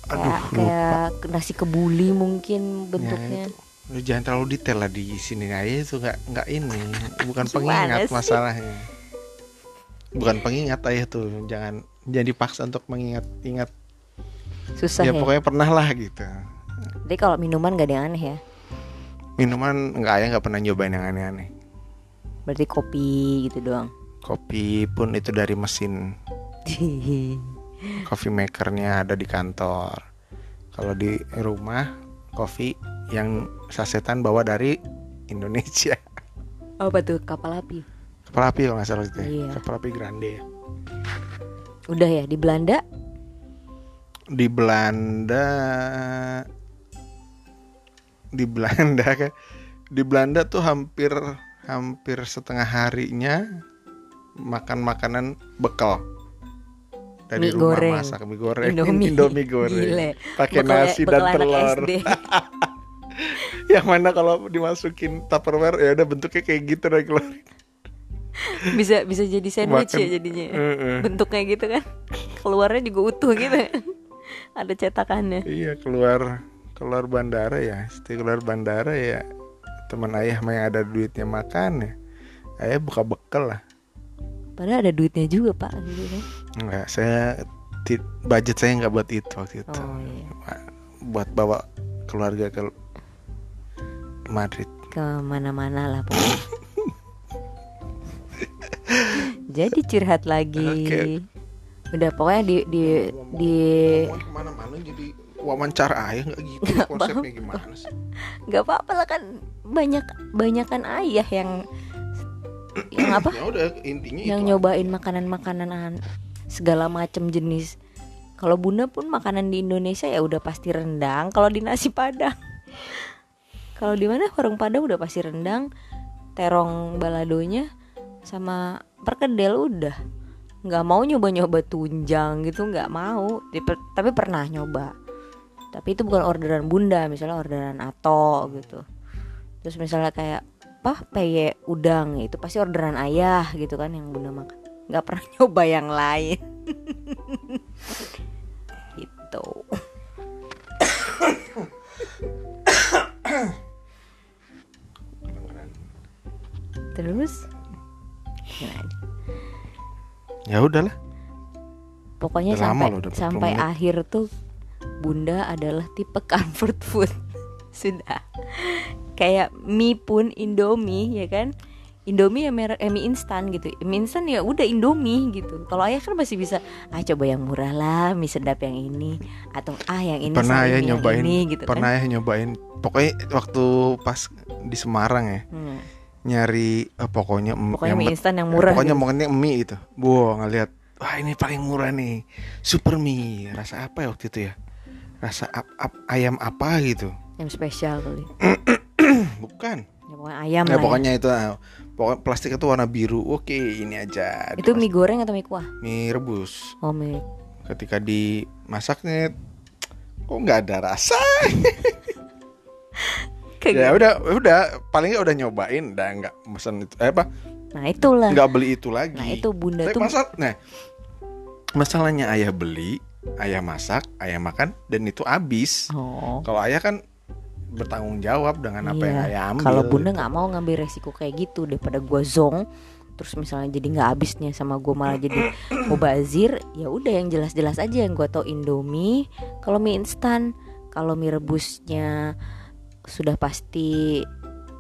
aduh Kayak kayak nasi kebuli mungkin bentuknya. itu. Lu jangan terlalu detail lah di sini ayah itu nggak nggak ini bukan pengingat masalahnya bukan pengingat ayah tuh jangan jangan dipaksa untuk mengingat ingat Susah ya ya. pokoknya pernah lah gitu Jadi kalau minuman gak ada yang aneh ya. Minuman nggak ayah nggak pernah nyobain yang aneh-aneh Berarti kopi gitu doang. kopi pun itu dari mesin coffee makernya ada di kantor kalau di rumah kopi yang sasetan bawa dari Indonesia apa tuh kapal api? kapal api kalau nggak salah itu ya. Iya. kapal api grande ya Udah ya di Belanda di Belanda di Belanda kan di Belanda tuh hampir hampir setengah harinya makan makanan bekal dari Mie rumah goreng. masak mie goreng Indomie. goreng Gile. pakai nasi dan telur yang mana kalau dimasukin tupperware ya udah bentuknya kayak gitu dari keluar bisa bisa jadi sandwich Makan. ya jadinya. Heeh. Bentuknya gitu kan. Keluarnya juga utuh gitu. ada cetakannya. iya keluar keluar bandara ya. Setelah keluar bandara ya teman ayah mah yang ada duitnya makan ya. Ayah buka bekal lah. Padahal ada duitnya juga pak gitu kan. Enggak, saya budget saya nggak buat itu waktu itu. Oh iya. Buat bawa keluarga ke Madrid. Ke mana-mana lah pokoknya jadi curhat lagi. Oke. udah pokoknya di di di Ngomong ke mana-mana jadi wawancara ayah nggak gitu konsepnya gimana sih? Nggak apa-apa lah kan banyak banyakan ayah yang yang apa? Ya udah intinya yang itu nyobain makanan-makanan segala macam jenis. Kalau bunda pun makanan di Indonesia ya udah pasti rendang kalau di nasi padang. Kalau di mana? Warung padang udah pasti rendang terong baladonya sama perkedel udah. Nggak mau nyoba-nyoba tunjang gitu nggak mau. Tapi pernah nyoba tapi itu bukan orderan bunda misalnya orderan ato gitu. Terus misalnya kayak apa peye udang itu pasti orderan ayah gitu kan yang bunda makan. Nggak pernah nyoba yang lain. Gitu. Terus? Ya udahlah. Pokoknya Udah sampai loh, udah 40 sampai akhir tuh bunda adalah tipe comfort food. Sudah. Kayak mie pun indomie ya kan? Indomie ya merek eh, mie instan gitu. Mie instan ya udah Indomie gitu. Kalau ayah kan masih bisa ah coba yang murah lah mie sedap yang ini atau ah yang ini pernah ayah ini yang nyobain ini, gitu pernah kan ayah nyobain. Pokoknya waktu pas di Semarang ya Hmm, nyari eh, pokoknya pokoknya yang mie instan yang murah pokoknya gitu. pokoknya mie itu. Wow ngeliat wah ini paling murah nih super mie. Rasa apa ya waktu itu ya rasa ap, ap- ayam apa gitu. Yang spesial kali. Bukan. Ya, pokoknya ayam ya lah pokoknya itu ah, pokoknya plastik itu warna biru. Oke ini aja. Ya. itu mie goreng atau mie kuah? Mie rebus. Oh mie. Ketika dimasaknya kok nggak ada rasa? Ya gitu. udah udah. Paling nggak udah nyobain udah nggak pesan itu eh, apa? Nah itulah. Nggak beli itu lagi. Nah itu bunda Tapi tuh nah masalahnya ayah beli ayah masak ayah makan dan itu habis. Oh. Kalau ayah kan bertanggung jawab dengan apa yang Iya, ayah ambil. Kalau bunda gitu. nggak mau ngambil resiko kayak gitu daripada gua zong terus misalnya jadi nggak habisnya sama gua malah jadi mubazir ya udah yang jelas-jelas aja yang gua tau indomie kalau mie instan kalau mie rebusnya sudah pasti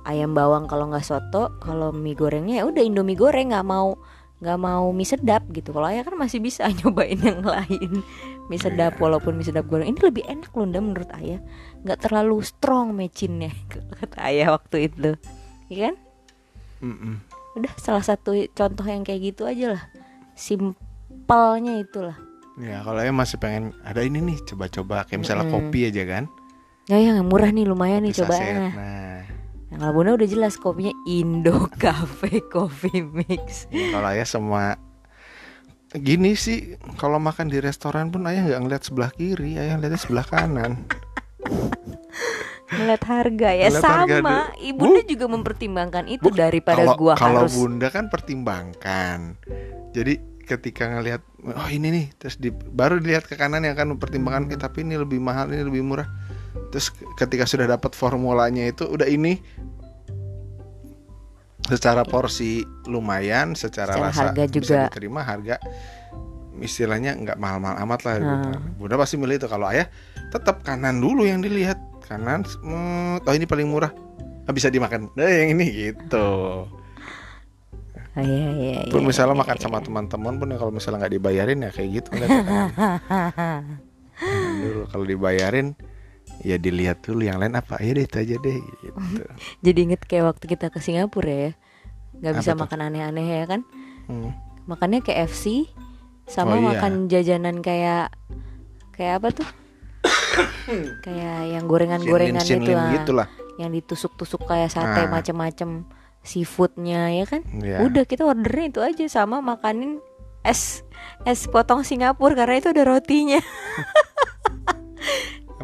ayam bawang kalau nggak soto kalau mie gorengnya ya udah indomie goreng nggak mau nggak mau mie sedap gitu. Kalau ayah kan masih bisa nyobain yang lain mie sedap Iya. walaupun mie sedap goreng. Ini lebih enak loh Nda, menurut ayah. Nggak terlalu strong mecinnya kata ayah waktu itu. Iya kan? Mm-mm. udah salah satu contoh yang kayak gitu aja lah. Simpelnya itulah. Ya kalau ayah masih pengen ada ini nih coba-coba. Kayak misalnya Mm-mm. kopi aja kan? Ya yang murah nih lumayan nih kopi coba. saset. nah. nah. Nah, kalau bunda udah jelas kopinya Indo Cafe Coffee Mix. Ya, kalau ayah semua gini sih kalau makan di restoran pun ayah nggak ngeliat sebelah kiri ayah ngeliatnya sebelah kanan. Ngeliat harga ya Ngeliat harga sama. dulu. ibunda juga mempertimbangkan itu Bu, daripada kalau gua kalau harus bunda kan pertimbangkan. Jadi ketika ngelihat oh ini nih terus di, baru dilihat ke kanan yang kan mempertimbangkan eh, tapi ini lebih mahal ini lebih murah. Terus ketika sudah dapat formulanya itu udah ini secara porsi lumayan secara, Secara rasa harga bisa juga. diterima harga istilahnya nggak mahal-mahal amat lah gitu. Hmm. bunda pasti milih itu. Kalau ayah tetap kanan dulu yang dilihat. Kanan mm, oh ini paling murah. Ah, bisa dimakan. Nah yang ini gitu. Ah, iya, iya, pun iya, misalnya iya, makan iya. sama teman-teman pun ya kalau misalnya nggak dibayarin ya kayak gitu dulu. Kalau dibayarin ya dilihat dulu yang lain apa ya deh itu aja deh gitu jadi inget kayak waktu kita ke Singapura ya nggak Apa bisa tuh? makan aneh-aneh ya kan Hmm. makannya KFC sama Oh, iya. makan jajanan kayak kayak apa tuh kayak yang gorengan-gorengan itu lah gitu lah yang ditusuk-tusuk kayak sate Nah. macem-macem seafoodnya ya kan ya. udah kita ordernya itu aja sama makanin es es potong Singapura karena itu ada rotinya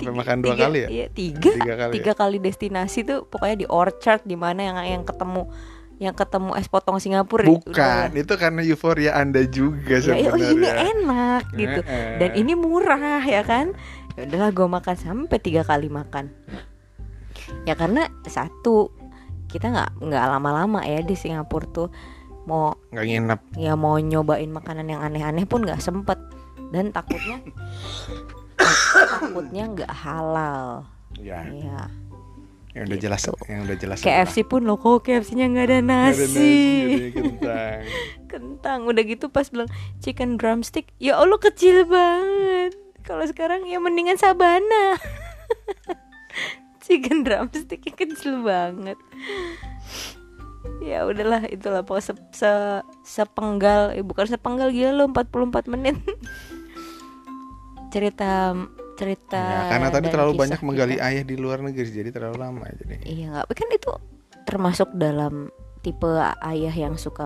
sampai makan dua tiga, kali ya? iya, tiga tiga. kali tiga kali destinasi tuh pokoknya di Orchard di mana yang yang ketemu yang ketemu es potong Singapura. Ya? udah- bukan itu karena euforia anda juga ya, oh ini sebenarnya. enak gitu. Dan ini murah ya kan? Ya udahlah gue makan sampai tiga kali makan. Ya karena satu kita nggak nggak lama-lama ya di Singapura tuh mau nggak nginep. ya mau nyobain makanan yang aneh-aneh pun nggak sempet. Dan takutnya takutnya nggak halal. Ya, ya yang udah jelas, yang udah jelas. KFC pun loh kok KFC-nya nggak ada nasi, kentang. kentang. Udah gitu pas bilang chicken drumstick. Ya allah kecil banget. Kalau sekarang ya mendingan sabana. Chicken drumsticknya kecil banget. Ya udahlah itulah pokoknya se, se- sepenggal eh, bukan sepenggal gila lo 44 menit cerita cerita Ya, karena tadi terlalu banyak menggali kita. ayah di luar negeri jadi terlalu lama jadi. Iya nggak, kan itu termasuk dalam tipe ayah yang suka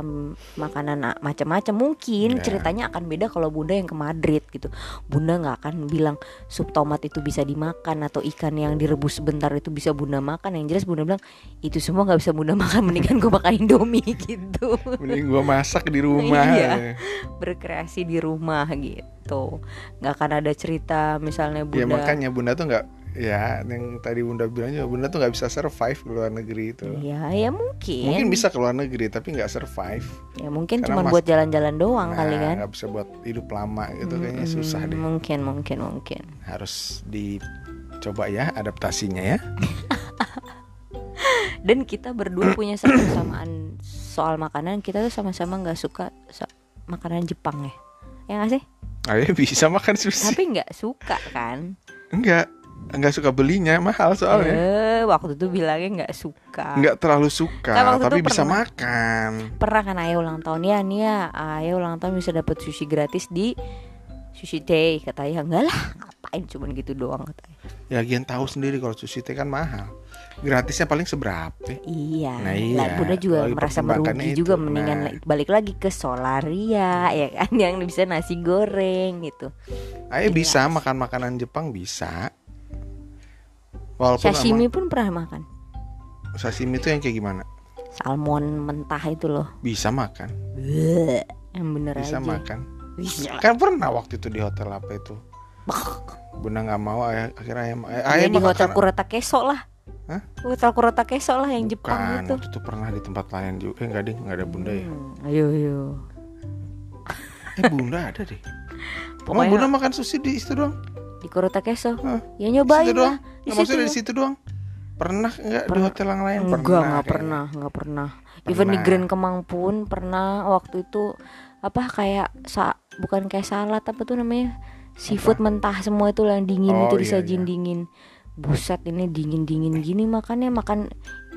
makanan macam-macam mungkin Ya. ceritanya akan beda kalau bunda yang ke Madrid gitu bunda nggak akan bilang sup tomat itu bisa dimakan atau ikan yang direbus sebentar itu bisa bunda makan yang jelas bunda bilang itu semua nggak bisa bunda makan mendingan gue makan indomie gitu Mending gua masak di rumah. Iya. berkreasi di rumah gitu nggak akan ada cerita misalnya Ya bunda makanya bunda tuh nggak ya yang tadi bunda bilang juga bunda tuh nggak bisa survive ke luar negeri itu. ya ya mungkin Mungkin bisa ke luar negeri tapi nggak survive. ya mungkin Karena cuma mas- buat jalan-jalan doang Nah, kali kan nggak bisa buat hidup lama gitu kayaknya Hmm, susah deh. mungkin mungkin mungkin Harus dicoba ya adaptasinya ya. dan kita berdua punya satu kesamaan soal makanan kita tuh sama-sama nggak suka makanan Jepang ya ya nggak sih Ayah bisa makan sushi. tapi nggak suka kan Enggak, enggak suka belinya mahal soalnya. eh waktu itu bilangnya nggak suka Enggak terlalu suka, waktu tapi bisa pernah. makan. pernah kan ayah ulang tahun ya nih ya ayah ulang tahun bisa dapat sushi gratis di sushi teh kata ayah enggak lah ngapain cuman gitu doang kata ayah Ya Gian tahu sendiri kalau sushi teh kan mahal. Gratisnya paling seberapa? Iya, Nah, lah iya. Bunda juga Kalau merasa merugi itu, juga mendingan nah. balik lagi ke Solaria ya kan yang bisa nasi goreng gitu. Ayah Jelas. bisa makan makanan Jepang bisa. Walaupun Sashimi emang pun pernah makan. sashimi itu yang kayak gimana? Salmon mentah itu loh. Bisa makan, Bleh, yang bener bisa aja. makan. Bisa. Kan pernah waktu itu di hotel apa itu? Bunda nggak mau, akhirnya ayah, ayah, Ya, ayah di makan- hotel Kurata Keso lah. Hah? Hotel Kurata Keso lah yang Jepang Bukan, itu. waktu itu pernah di tempat lain juga. Eh enggak deh, enggak ada bunda ya. Hmm, ayo ayo. Eh bunda ada deh. Emang Pokoknya bunda makan sushi di situ doang? di Kurata Keso. Hah? Ya Di nyobain situ doang? Di Nggak, maksudnya situ. di situ doang? Pernah enggak di Pernah. hotel yang lain? Enggak, pernah. nggak pernah, nggak pernah. Even di Pernah. Grand Kemang pun pernah waktu itu apa kayak sa bukan kayak salad apa tuh namanya seafood mentah semua itu yang dingin Oh, itu iya, disajin iya. dingin. Buset ini dingin dingin gini makannya makan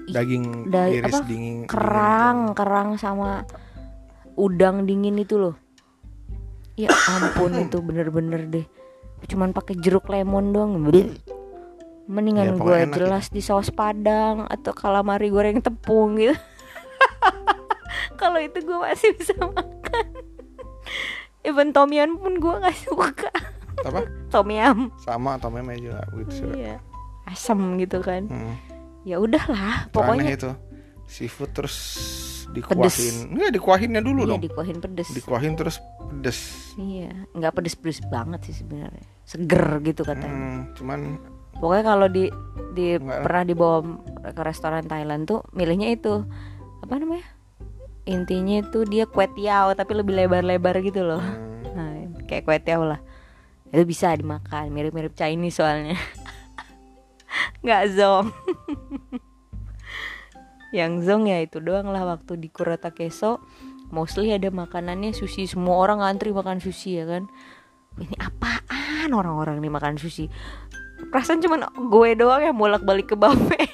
Daging da- iris apa, dingin. kerang kerang sama udang dingin itu loh. Ya ampun itu bener-bener deh. Cuman pakai jeruk lemon doang. Mendingan Ya, gue pokoknya enak jelas di saus padang atau calamari goreng tepung gitu. Kalau itu gue masih bisa makan. Even tom yum pun gue nggak suka. Apa? Tom yum. Sama meme juga begitu suka. Iya. Asam gitu kan. Hmm. Ya udahlah, Itu aneh pokoknya itu. Seafood terus dikuahin. Enggak, dikuahinnya dulu iya dong. dikuahin pedes. Dikuahin terus pedes. Iya, nggak pedes-pedes banget sih sebenarnya. Seger gitu katanya. Hmm, cuman Pokoknya kalau di di Enggak pernah dibawa ke restoran Thailand tuh milihnya itu apa namanya? Intinya itu dia kue tiao tapi lebih lebar-lebar gitu loh. hmm, Nah, kayak kue tiao lah. Itu bisa dimakan, mirip-mirip Chinese soalnya. Nggak zong. Yang zong ya itu doang lah waktu di Kurata Keso. Mostly ada makanannya sushi. Semua orang ngantri makan sushi ya kan. Ini apaan orang-orang nih makan sushi? Perasaan cuman gue doang yang bolak-balik ke buffet.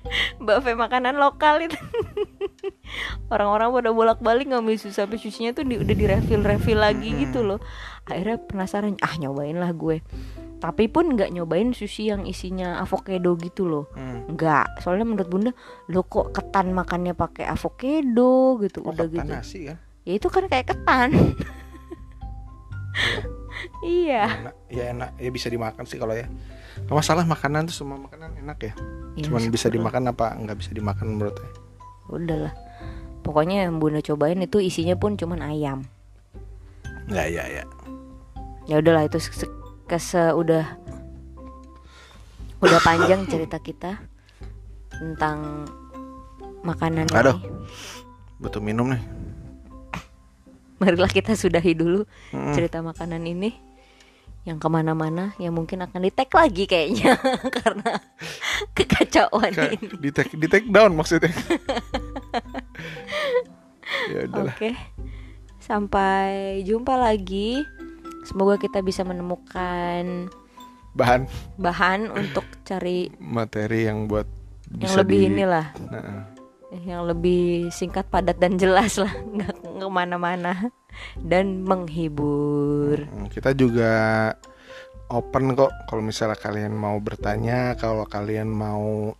buffet makanan lokal itu. Orang-orang pada bolak-balik ngambil sushi sampai susinya tuh di, udah di refill refill lagi gitu loh. Akhirnya penasaran, ah nyobain lah gue. Tapi pun nggak nyobain sushi yang isinya avocado gitu loh. hmm. Nggak, soalnya menurut bunda, lo kok ketan makannya pakai avocado gitu, Oh, udah ketan gitu. nasi kan? Ya itu kan kayak ketan. iya. Enak, ya enak, ya bisa dimakan sih kalau ya. Gak masalah makanan tuh semua makanan enak ya. Ya, Cuman bisa dimakan apa nggak bisa dimakan menurut saya. Udahlah. Pokoknya yang bunda cobain itu isinya pun cuman ayam. Ya ya ya. ya udahlah itu se- kese udah udah panjang cerita kita tentang makanan Aduh. ini. Butuh minum nih. Marilah kita sudahi dulu Hmm. cerita makanan ini. Yang ke mana-mana yang mungkin akan di tag lagi kayaknya karena kekacauan Kayak ini. di take di take down maksudnya ya Oke. Sampai jumpa lagi. Semoga kita bisa menemukan bahan bahan untuk cari materi yang buat yang lebih di- inilah, Nah, yang lebih singkat, padat dan jelas lah, nggak ke mana-mana dan menghibur. Hmm, kita juga open kok kalau misalnya kalian mau bertanya kalau kalian mau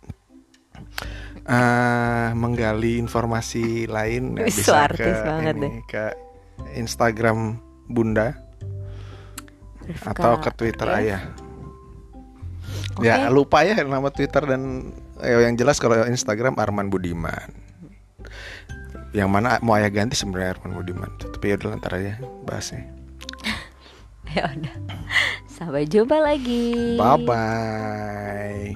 eh menggali informasi lain ya bisa ke banget ini, deh. ke Instagram Bunda Rifka, atau ke Twitter ya. Ayah Oke. ya lupa ya nama Twitter dan eh, yang jelas kalau Instagram Arman Budiman. Yang mana mau ayah ganti sebenarnya Arman Budiman. Tapi ya udah ntar aja bahasnya. Ya udah. Sampai jumpa lagi. Bye bye